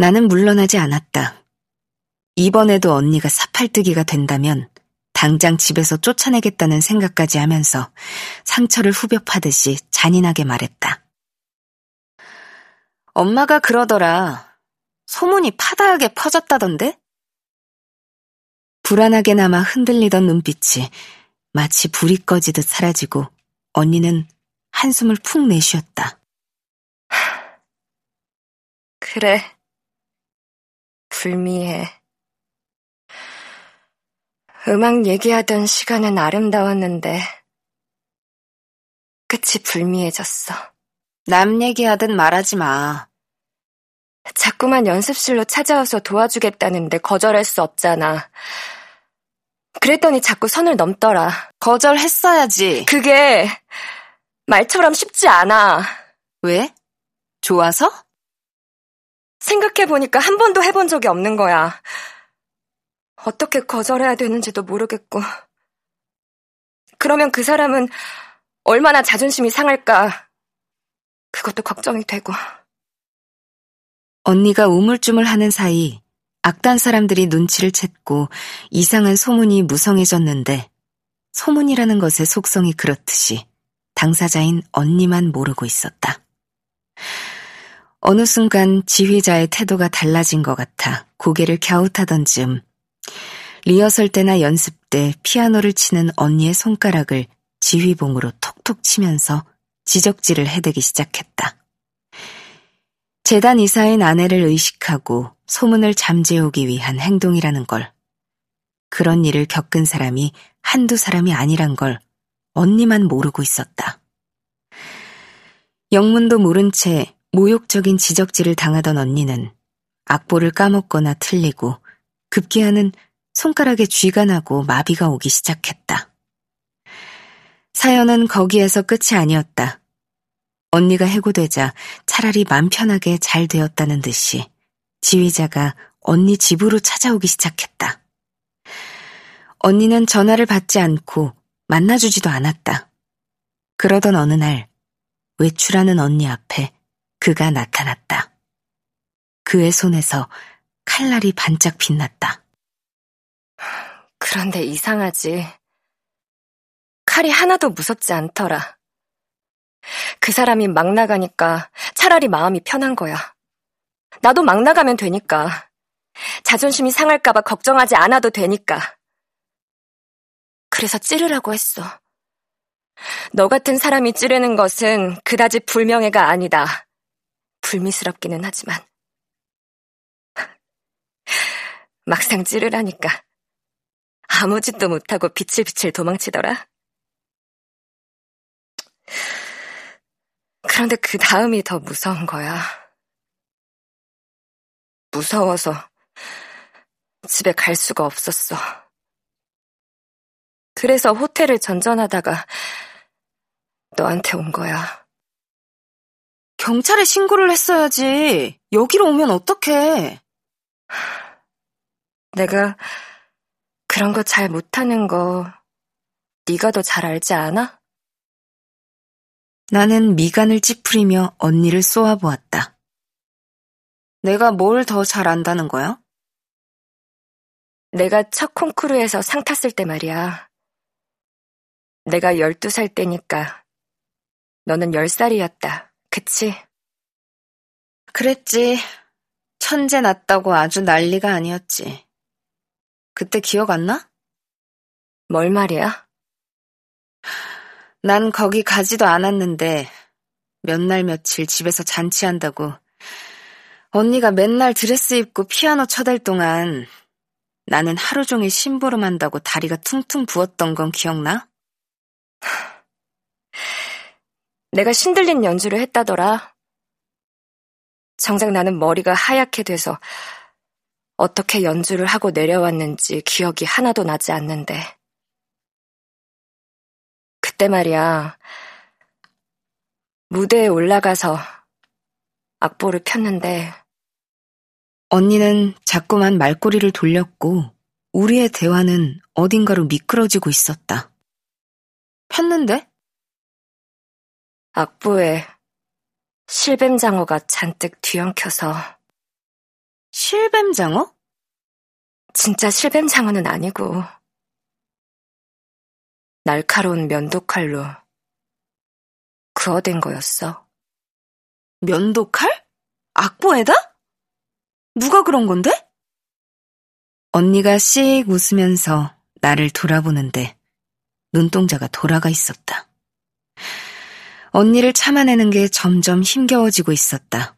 나는 물러나지 않았다. 이번에도 언니가 사팔뜨기가 된다면 당장 집에서 쫓아내겠다는 생각까지 하면서 상처를 후벼 파듯이 잔인하게 말했다. 엄마가 그러더라. 소문이 파다하게 퍼졌다던데? 불안하게나마 흔들리던 눈빛이 마치 불이 꺼지듯 사라지고 언니는 한숨을 푹 내쉬었다. 그래. 불미해. 음악 얘기하던 시간은 아름다웠는데 끝이 불미해졌어. 남 얘기하든 말하지 마. 자꾸만 연습실로 찾아와서 도와주겠다는데 거절할 수 없잖아. 그랬더니 자꾸 선을 넘더라. 거절했어야지. 그게 말처럼 쉽지 않아. 왜? 좋아서? 생각해보니까 한 번도 해본 적이 없는 거야. 어떻게 거절해야 되는지도 모르겠고. 그러면 그 사람은 얼마나 자존심이 상할까. 그것도 걱정이 되고. 언니가 우물쭈물 하는 사이 악단 사람들이 눈치를 챘고 이상한 소문이 무성해졌는데 소문이라는 것의 속성이 그렇듯이 당사자인 언니만 모르고 있었다. 어느 순간 지휘자의 태도가 달라진 것 같아 고개를 갸웃하던 즈음 리허설 때나 연습 때 피아노를 치는 언니의 손가락을 지휘봉으로 톡톡 치면서 지적질을 해대기 시작했다. 재단 이사인 아내를 의식하고 소문을 잠재우기 위한 행동이라는 걸. 그런 일을 겪은 사람이 한두 사람이 아니란 걸 언니만 모르고 있었다. 영문도 모른 채 모욕적인 지적질을 당하던 언니는 악보를 까먹거나 틀리고 급기야는 손가락에 쥐가 나고 마비가 오기 시작했다. 사연은 거기에서 끝이 아니었다. 언니가 해고되자 차라리 맘 편하게 잘 되었다는 듯이 지휘자가 언니 집으로 찾아오기 시작했다. 언니는 전화를 받지 않고 만나주지도 않았다. 그러던 어느 날 외출하는 언니 앞에 그가 나타났다. 그의 손에서 칼날이 반짝 빛났다. 그런데 이상하지. 칼이 하나도 무섭지 않더라. 그 사람이 막 나가니까 차라리 마음이 편한 거야. 나도 막 나가면 되니까. 자존심이 상할까봐 걱정하지 않아도 되니까. 그래서 찌르라고 했어. 너 같은 사람이 찌르는 것은 그다지 불명예가 아니다. 불미스럽기는 하지만. 막상 찌르라니까. 아무 짓도 못하고 비칠비칠 도망치더라. 그런데 그 다음이 더 무서운 거야. 무서워서 집에 갈 수가 없었어. 그래서 호텔을 전전하다가 너한테 온 거야. 경찰에 신고를 했어야지. 여기로 오면 어떡해. 내가 그런 거 잘 못하는 거 네가 더 잘 알지 않아? 나는 미간을 찌푸리며 언니를 쏘아보았다. 내가 뭘 더 잘 안다는 거야? 내가 첫 콩쿠르에서 상 탔을 때 말이야. 내가 12살 때니까 너는 10살이었다. 그치? 그랬지. 천재 났다고 아주 난리가 아니었지. 그때 기억 안 나? 뭘 말이야? 난 거기 가지도 않았는데 몇 날 며칠 집에서 잔치한다고 언니가 맨날 드레스 입고 피아노 쳐댈 동안 나는 하루 종일 심부름한다고 다리가 퉁퉁 부었던 건 기억나? 내가 신들린 연주를 했다더라. 정작 나는 머리가 하얗게 돼서 어떻게 연주를 하고 내려왔는지 기억이 하나도 나지 않는데. 그때 말이야. 무대에 올라가서 악보를 폈는데 언니는 자꾸만 말꼬리를 돌렸고 우리의 대화는 어딘가로 미끄러지고 있었다. 폈는데? 악보에 실뱀장어가 잔뜩 뒤엉켜서 실뱀장어? 진짜 실뱀장어는 아니고 날카로운 면도칼로 그어댄 거였어. 면도칼? 악보에다? 누가 그런 건데? 언니가 씩 웃으면서 나를 돌아보는데 눈동자가 돌아가 있었다. 언니를 참아내는 게 점점 힘겨워지고 있었다.